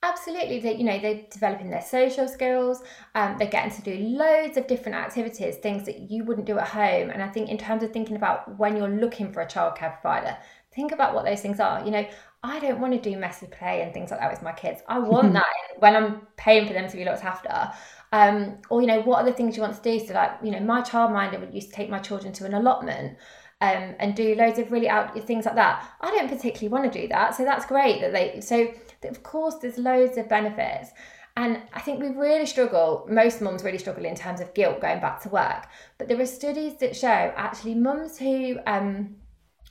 Absolutely, they you know they're developing their social skills. Um, they're getting to do loads of different activities, things that you wouldn't do at home. And I think in terms of thinking about when you're looking for a childcare provider, think about what those things are. You know, I don't want to do messy play and things like that with my kids. I want that when I'm paying for them to be looked after. Um, or you know, what are the things you want to do? So like, you know, my childminder would used to take my children to an allotment um, and do loads of really out things like that. I don't particularly want to do that, so that's great that they. So of course, there's loads of benefits. And I think we really struggle, most mums really struggle in terms of guilt going back to work. But there are studies that show actually mums who um,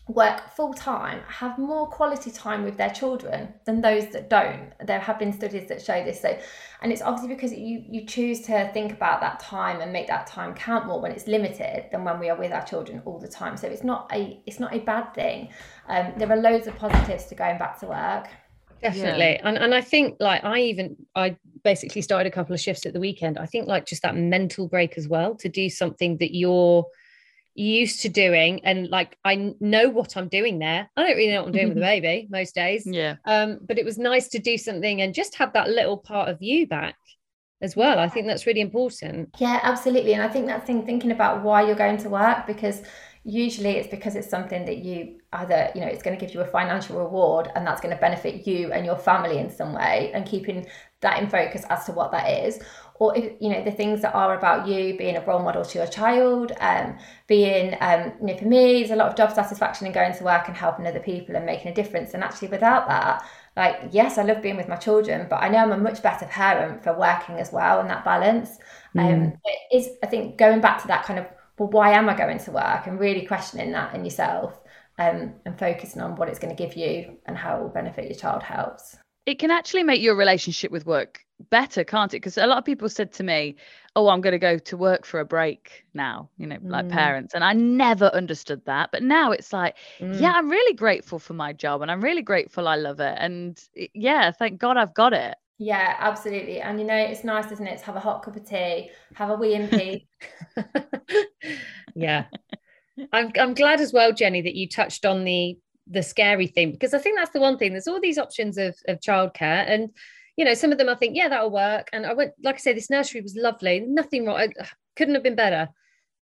work full time have more quality time with their children than those that don't. There have been studies that show this. So, and it's obviously because you you choose to think about that time and make that time count more when it's limited than when we are with our children all the time. So it's not a it's not a bad thing. Um, there are loads of positives to going back to work.
Definitely, yeah. and and I think like I even I basically started a couple of shifts at the weekend. I think like just that mental break as well to do something that you're used to doing and like I know what I'm doing there. I don't really know what I'm doing with the baby most days.
Yeah.
Um, but it was nice to do something and just have that little part of you back as well. I think that's really important.
Yeah, absolutely. And I think that thing thinking about why you're going to work because usually it's because it's something that you either you know it's going to give you a financial reward and that's going to benefit you and your family in some way and keeping that in focus as to what that is. Or if, you know the things that are about you being a role model to your child um, being um, you know for me there's a lot of job satisfaction in going to work and helping other people and making a difference. And actually without that like yes i love being with my children but i know i'm a much better parent for working as well and that balance. Um, mm. um, it is i think going back to that kind of well why am i going to work and really questioning that in yourself um, and focusing on what it's going to give you and how it will benefit your child helps
it can actually make your relationship with work better, can't it? Because a lot of people said to me, "Oh, I'm going to go to work for a break now," you know, like mm. parents, and I never understood that. But now it's like, mm. yeah, I'm really grateful for my job, and I'm really grateful I love it, and yeah, thank God I've got it.
Yeah, absolutely. And you know, it's nice, isn't it, to have a hot cup of tea, have a wee and pee.
yeah. I'm I'm glad as well, Jennie, that you touched on the the scary thing because I think that's the one thing. There's all these options of of childcare and you know, some of them I think, yeah, that'll work. And I went, like I say, this nursery was lovely, nothing wrong, I, couldn't have been better.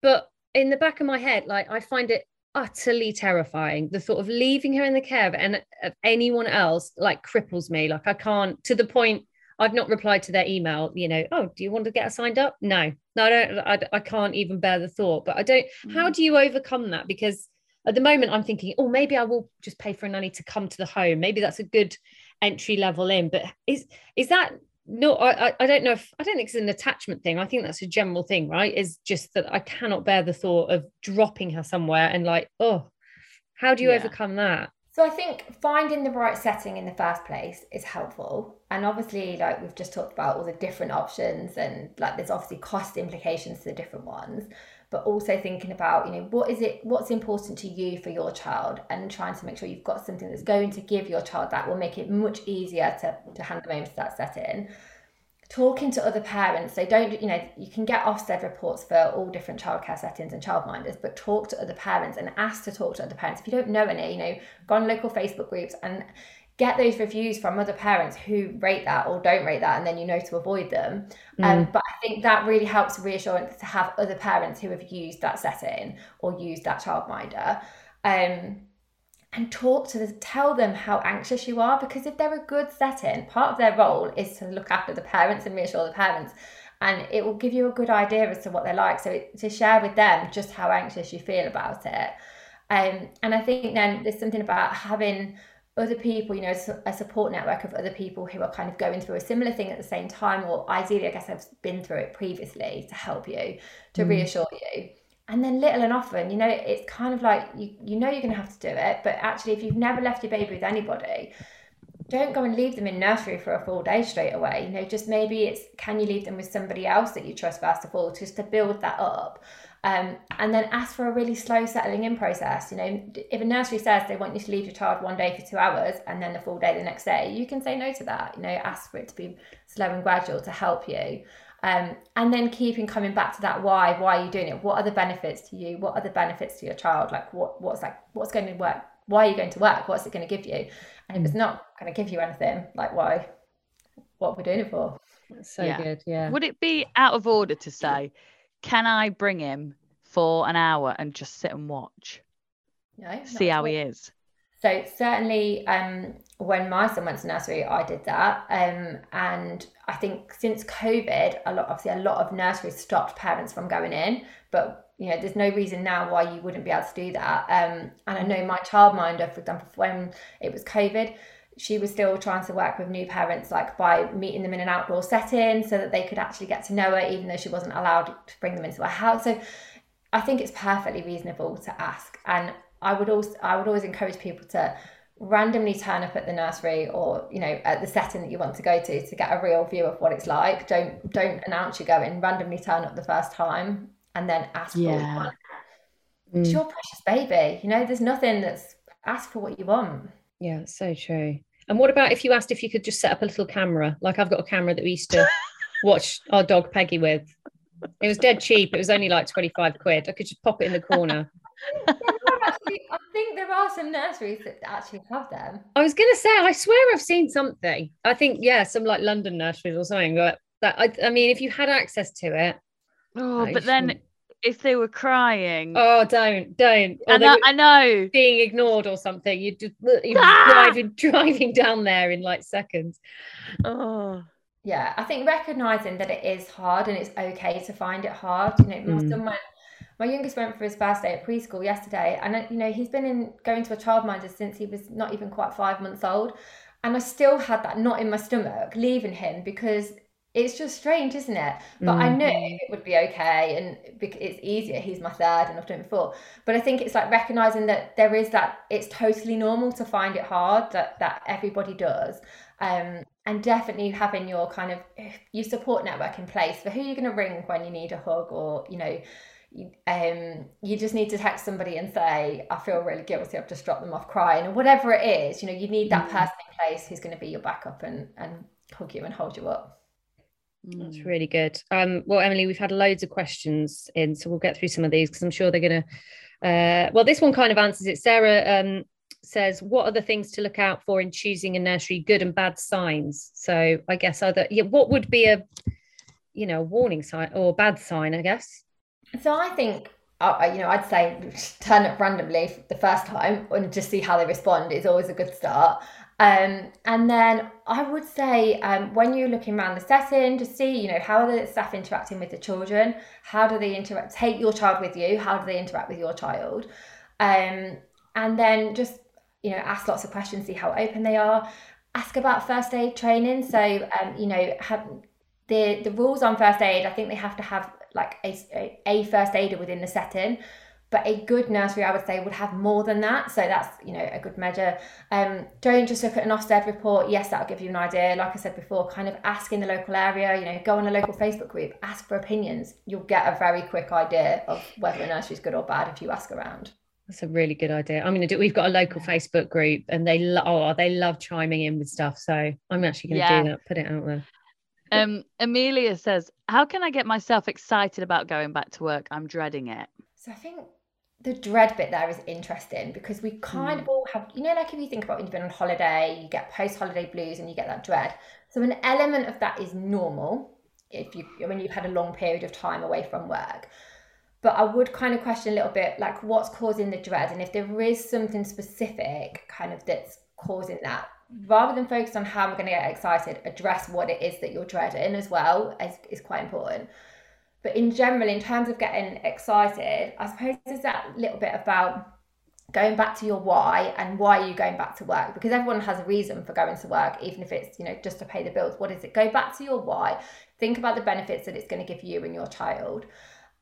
But in the back of my head, like I find it utterly terrifying. The thought of leaving her in the care of, and of anyone else like cripples me. Like I can't to the point I've not replied to their email, you know, oh, do you want to get signed up? No, no, I don't, I, I can't even bear the thought, but I don't, mm. how do you overcome that? Because at the moment I'm thinking, oh, maybe I will just pay for a nanny to come to the home. Maybe that's a good entry level in but is is that no I, I don't know if i don't think it's an attachment thing i think that's a general thing right is just that i cannot bear the thought of dropping her somewhere and like oh how do you yeah. overcome that
so I think finding the right setting in the first place is helpful. And obviously, like we've just talked about all the different options and like there's obviously cost implications to the different ones but also thinking about you know what is it what's important to you for your child and trying to make sure you've got something that's going to give your child that will make it much easier to, to hand them over to that setting. Talking to other parents so don't you know you can get Ofsted reports for all different childcare settings and childminders but talk to other parents and ask to talk to other parents. If you don't know any you know go on local facebook groups and get those reviews from other parents who rate that or don't rate that and then you know to avoid them. Um, but i think that really helps reassurance to have other parents who have used that setting or used that childminder um, and talk to them tell them how anxious you are because if they're a good setting part of their role is to look after the parents and reassure the parents and it will give you a good idea as to what they're like. So it, to share with them just how anxious you feel about it. Um, and i think then there's something about having other people, you know, a support network of other people who are kind of going through a similar thing at the same time, or ideally, I guess I've been through it previously to help you, to mm. reassure you. And then little and often, you know, it's kind of like you, you know you're going to have to do it, but actually, if you've never left your baby with anybody, don't go and leave them in nursery for a full day straight away. You know, just maybe it's can you leave them with somebody else that you trust first of all, just to build that up. Um, and then ask for a really slow settling in process. You know, if a nursery says they want you to leave your child one day for two hours and then the full day the next day, you can say no to that. You know, ask for it to be slow and gradual to help you. Um, and then keeping coming back to that why, why are you doing it? What are the benefits to you? What are the benefits to your child? Like what what's like what's going to work? Why are you going to work? What's it going to give you? And if it's not going to give you anything, like why? What we're we doing it for?
That's so yeah. good. Yeah.
Would it be out of order to say? Can I bring him for an hour and just sit and watch?
No,
see how he is.
So certainly, um, when my son went to nursery, I did that, um, and I think since COVID, a lot obviously a lot of nurseries stopped parents from going in, but you know there's no reason now why you wouldn't be able to do that. Um, and I know my childminder, for example, when it was COVID, she was still trying to work with new parents like by meeting them in an outdoor setting so that they could actually get to know her even though she wasn't allowed to bring them into her house. So i think it's perfectly reasonable to ask. And i would also i would always encourage people to randomly turn up at the nursery or you know at the setting that you want to go to to get a real view of what it's like. Don't don't announce you're going. Randomly turn up the first time and then ask yeah. for it's mm. your precious baby. You know there's nothing that's ask for what you want.
Yeah so true and what about if you asked if you could just set up a little camera? Like I've got a camera that we used to watch our dog Peggy with. It was dead cheap. It was only like 25 quid. I could just pop it in the corner.
actually, I think there are some nurseries that actually have them.
I was going to say, I swear I've seen something. I think, yeah, some like London nurseries or something. But that, I, I mean, if you had access to it.
Oh, but then if they were crying.
Oh, don't, don't.
I know, I know.
Being ignored or something. You just you're ah! driving, driving down there in like seconds.
Oh.
Yeah, I think recognizing that it is hard and it's okay to find it hard. You know, mm. someone, my youngest went for his first day at preschool yesterday, and uh, you know he's been in going to a childminder since he was not even quite five months old, and I still had that knot in my stomach leaving him because it's just strange, isn't it? But mm. I knew it would be okay, and it's easier. He's my third, and I've done it before. But I think it's like recognizing that there is that it's totally normal to find it hard. That that everybody does, um, and definitely having your kind of your support network in place for who you're going to ring when you need a hug, or you know. Um, you just need to text somebody and say, I feel really guilty, I've just dropped them off crying, or whatever it is. You know, you need that mm. person in place who's going to be your backup and, and hug you and hold you up.
That's mm. really good. Um, well, Emily, we've had loads of questions in, so we'll get through some of these because I'm sure they're going to. Uh, well, this one kind of answers it. Sarah um, says, "What are the things to look out for in choosing a nursery? Good and bad signs." So, I guess other yeah, what would be a, you know, warning sign or bad sign? I guess.
So I think uh, you know, I'd say turn up randomly the first time and just see how they respond is always a good start. Um, and then I would say um, when you're looking around the setting to see, you know, how are the staff interacting with the children? How do they interact? Take your child with you. How do they interact with your child? Um, and then just, you know, ask lots of questions, see how open they are. Ask about first aid training. So, um, you know, have the the rules on first aid. I think they have to have like a, a first aider within the setting but a good nursery i would say would have more than that so that's you know a good measure um, don't just look at an ofsted report yes that'll give you an idea like i said before kind of ask in the local area you know go on a local facebook group ask for opinions you'll get a very quick idea of whether a nursery is good or bad if you ask around
that's a really good idea. I'm going to do. We've got a local Facebook group, and they lo- oh they love chiming in with stuff. So I'm actually going to yeah. do that. Put it out there.
Um, Amelia says, "How can I get myself excited about going back to work? I'm dreading it."
So I think the dread bit there is interesting because we kind
Mm.
of all have, you know, like if you think about when you've been on holiday, you get post holiday blues and you get that dread. So an element of that is normal if you when you've had a long period of time away from work. But I would kind of question a little bit like what's causing the dread and if there is something specific kind of that's causing that. Rather than focus on how I'm going to get excited, address what it is that you're dreading as well is, is quite important. But in general, in terms of getting excited, I suppose there's that little bit about going back to your why and why are you going back to work? Because everyone has a reason for going to work even if it's you know just to pay the bills. What is it? Go back to your why. Think about the benefits that it's going to give you and your child.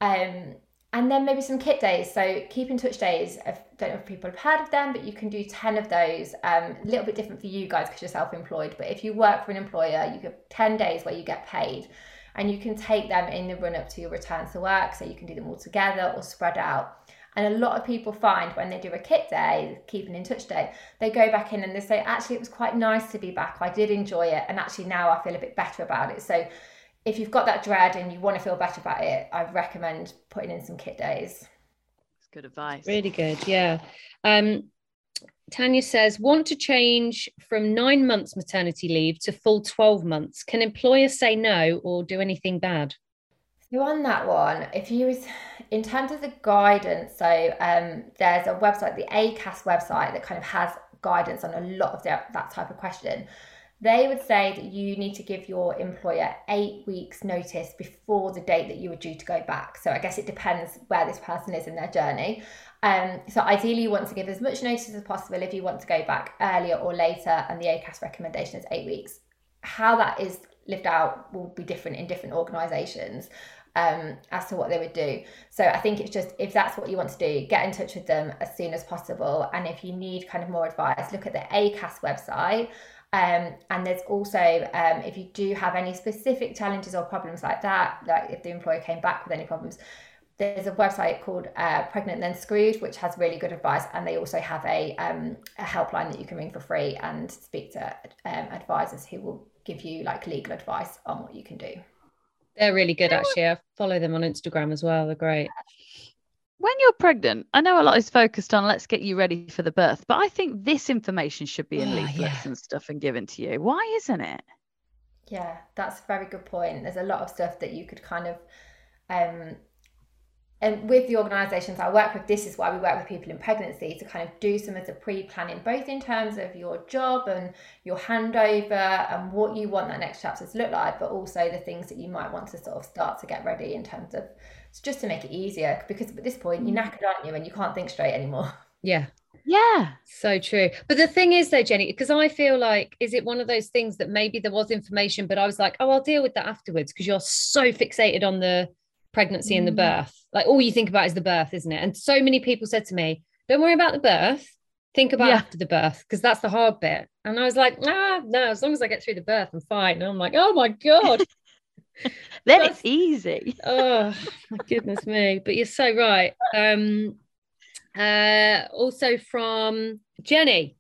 Um, and then maybe some kit days. So keep in touch days. I don't know if people have heard of them but you can do 10 of those. Um, a little bit different for you guys because you're self-employed but if you work for an employer you get 10 days where you get paid and you can take them in the run up to your return to work so you can do them all together or spread out and a lot of people find when they do a kit day, keeping in touch day, they go back in and they say, actually, it was quite nice to be back. I did enjoy it. And actually, now I feel a bit better about it. So, if you've got that dread and you want to feel better about it, I recommend putting in some kit days.
It's good advice.
Really good. Yeah. Um, Tanya says, want to change from nine months maternity leave to full 12 months. Can employers say no or do anything bad?
So on that one, if you was in terms of the guidance, so um, there's a website, the ACAS website, that kind of has guidance on a lot of that, that type of question. They would say that you need to give your employer eight weeks notice before the date that you were due to go back. So I guess it depends where this person is in their journey. Um, so ideally, you want to give as much notice as possible if you want to go back earlier or later, and the ACAS recommendation is eight weeks. How that is lived out will be different in different organisations um, as to what they would do. So I think it's just if that's what you want to do, get in touch with them as soon as possible. And if you need kind of more advice, look at the ACAS website. Um, and there's also, um, if you do have any specific challenges or problems like that, like if the employer came back with any problems, there's a website called uh, Pregnant Then Screwed, which has really good advice, and they also have a, um, a helpline that you can ring for free and speak to um, advisors who will give you like legal advice on what you can do.
They're really good, actually. I follow them on Instagram as well. They're great.
When you're pregnant, I know a lot is focused on let's get you ready for the birth, but I think this information should be in
Oh,
leaflets
yeah.
and stuff and given to you. Why isn't it?
Yeah, that's a very good point. There's a lot of stuff that you could kind of, um, and with the organisations I work with, this is why we work with people in pregnancy to kind of do some of the pre-planning, both in terms of your job and your handover and what you want that next chapter to look like, but also the things that you might want to sort of start to get ready in terms of just to make it easier. Because at this point, you're knackered, aren't you, and you can't think straight anymore.
Yeah.
Yeah.
So true. But the thing is, though, Jennie, because I feel like, is it one of those things that maybe there was information, but I was like, oh, I'll deal with that afterwards because you're so fixated on the pregnancy and the birth. Like, all you think about is the birth, isn't it? And so many people said to me, don't worry about the birth. Think about
Yeah.
after the birth because that's the hard bit. And I was like, ah, no, as long as I get through the birth, I'm fine. And I'm like, oh my God.
Then it's easy.
oh my goodness me but you're so right um uh also from jenny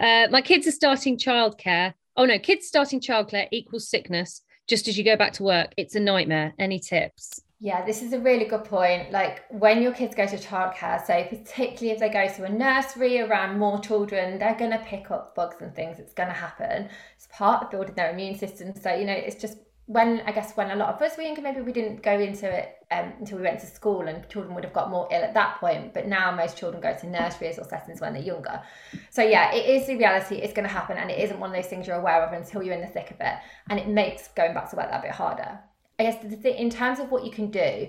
uh my kids are starting childcare oh no kids starting childcare equals sickness just as you go back to work it's a nightmare any tips
Yeah, this is a really good point. Like when your kids go to childcare, so particularly if they go to a nursery around more children, they're going to pick up bugs and things. It's going to happen. It's part of building their immune system. So, you know, it's just when I guess when a lot of us were younger, maybe we didn't go into it um, until we went to school and children would have got more ill at that point. But now most children go to nurseries or settings when they're younger. So, yeah, it is the reality. It's going to happen. And it isn't one of those things you're aware of until you're in the thick of it. And it makes going back to work that bit harder. I guess the in terms of what you can do,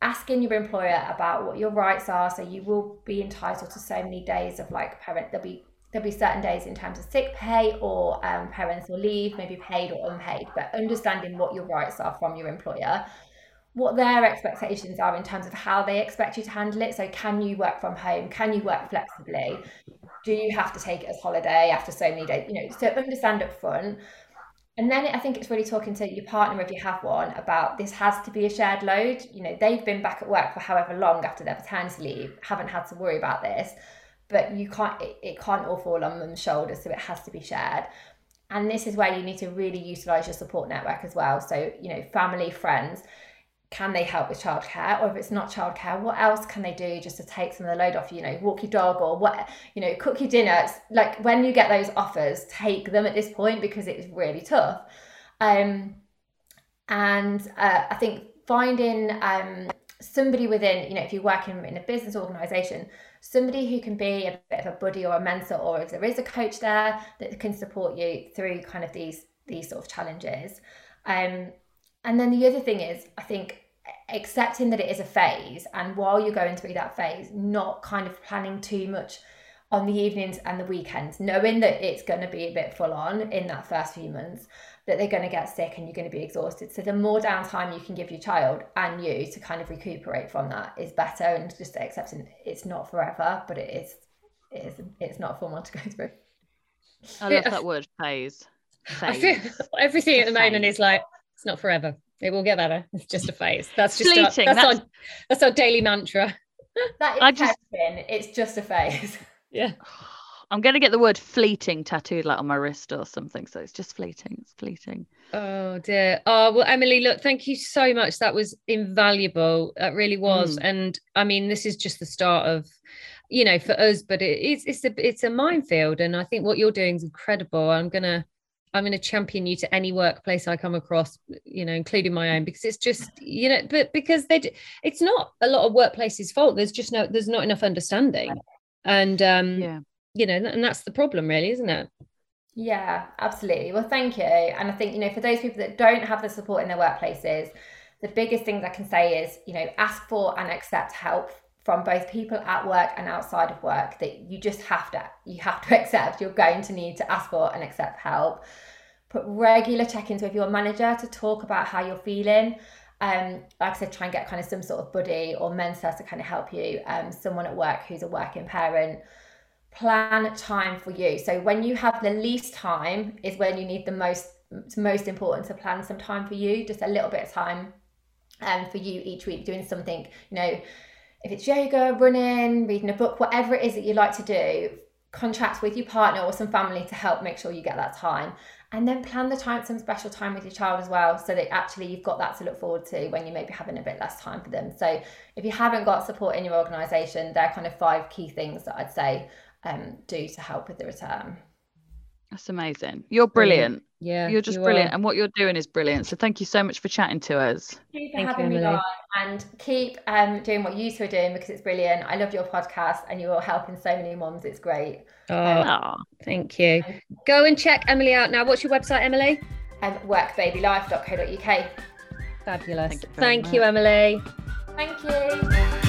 asking your employer about what your rights are. So you will be entitled to so many days of like parent. There'll be there'll be certain days in terms of sick pay or um, parental leave, maybe paid or unpaid. But understanding what your rights are from your employer, what their expectations are in terms of how they expect you to handle it. So can you work from home? Can you work flexibly? Do you have to take it as holiday after so many days? You know, so understand up front. And then I think it's really talking to your partner if you have one about this has to be a shared load. You know, they've been back at work for however long after their paternity leave, haven't had to worry about this, but you can't. It, it can't all fall on mum's shoulders, so it has to be shared. And this is where you need to really utilize your support network as well. So you know, family, friends. can they help with childcare or if it's not childcare what else can they do just to take some of the load off you know walk your dog or what you know cook your dinner it's like when you get those offers take them at this point because it's really tough um and uh, i think finding um somebody within you know if you're working in a business organization somebody who can be a bit of a buddy or a mentor or if there is a coach there that can support you through kind of these these sort of challenges. Um and then the other thing is i think accepting that it is a phase and while you're going through that phase not kind of planning too much on the evenings and the weekends knowing that it's going to be a bit full on in that first few months that they're going to get sick and you're going to be exhausted so the more downtime you can give your child and you to kind of recuperate from that is better and just accepting it's not forever but it is it is it's not a fun one to go through
I love that word phase.
I feel
Phase.
everything at the moment is like it's not forever. It will get better. It's just a phase. That's just our, that's,
Fleeting, that's-
our that's our daily mantra.
that is
I just-
it's just a phase
Yeah.
I'm going to get the word fleeting tattooed like on my wrist or something. So it's just fleeting. It's fleeting.
Oh dear. Oh well, Emily, look, thank you so much. That was invaluable. That really was.
Mm.
And I mean, this is just the start of, you know, for us, but it is it's a it's a minefield. And I think what you're doing is incredible. I'm gonna I'm gonna champion you to any workplace I come across, you know, including my own, because it's just, you know, but because they it's not a lot of workplaces' fault. There's just no there's not enough understanding. And um,
Yeah.
You know, and that's the problem, really, isn't it?
Yeah, absolutely. Well, thank you. And I think, you know, for those people that don't have the support in their workplaces, the biggest things I can say is, you know, ask for and accept help from both people at work and outside of work that you just have to you have to accept you're going to need to ask for and accept help put regular check-ins with your manager to talk about how you're feeling um like i said try and get kind of some sort of buddy or mentor to kind of help you um someone at work who's a working parent plan time for you. So when you have the least time is when you need the most it's most important to plan some time for you just a little bit of time um, for you each week doing something you know if it's yoga running reading a book whatever it is that you like to do contract with your partner or some family to help make sure you get that time. And then plan the time some special time with your child as well so that actually you've got that to look forward to when you may be having a bit less time for them. So if you haven't got support in your organization there are kind of five key things that i'd say um, do to help with the return
That's amazing. You're brilliant.
Yeah.
You're just
you
brilliant.
are.
And what you're doing is brilliant. So thank you so much for chatting to us.
Thank you for
Thank you,
having me
Emily.
on and keep um, doing what you two are doing because it's brilliant. I love your podcast and you're helping so many moms. It's great.
Oh,
Aw.
thank you. Go and check Emily out now. What's your website, Emily?
Um, workbabylife.co.uk.
Fabulous.
Thank you
Thank you, Emily.
Thank you.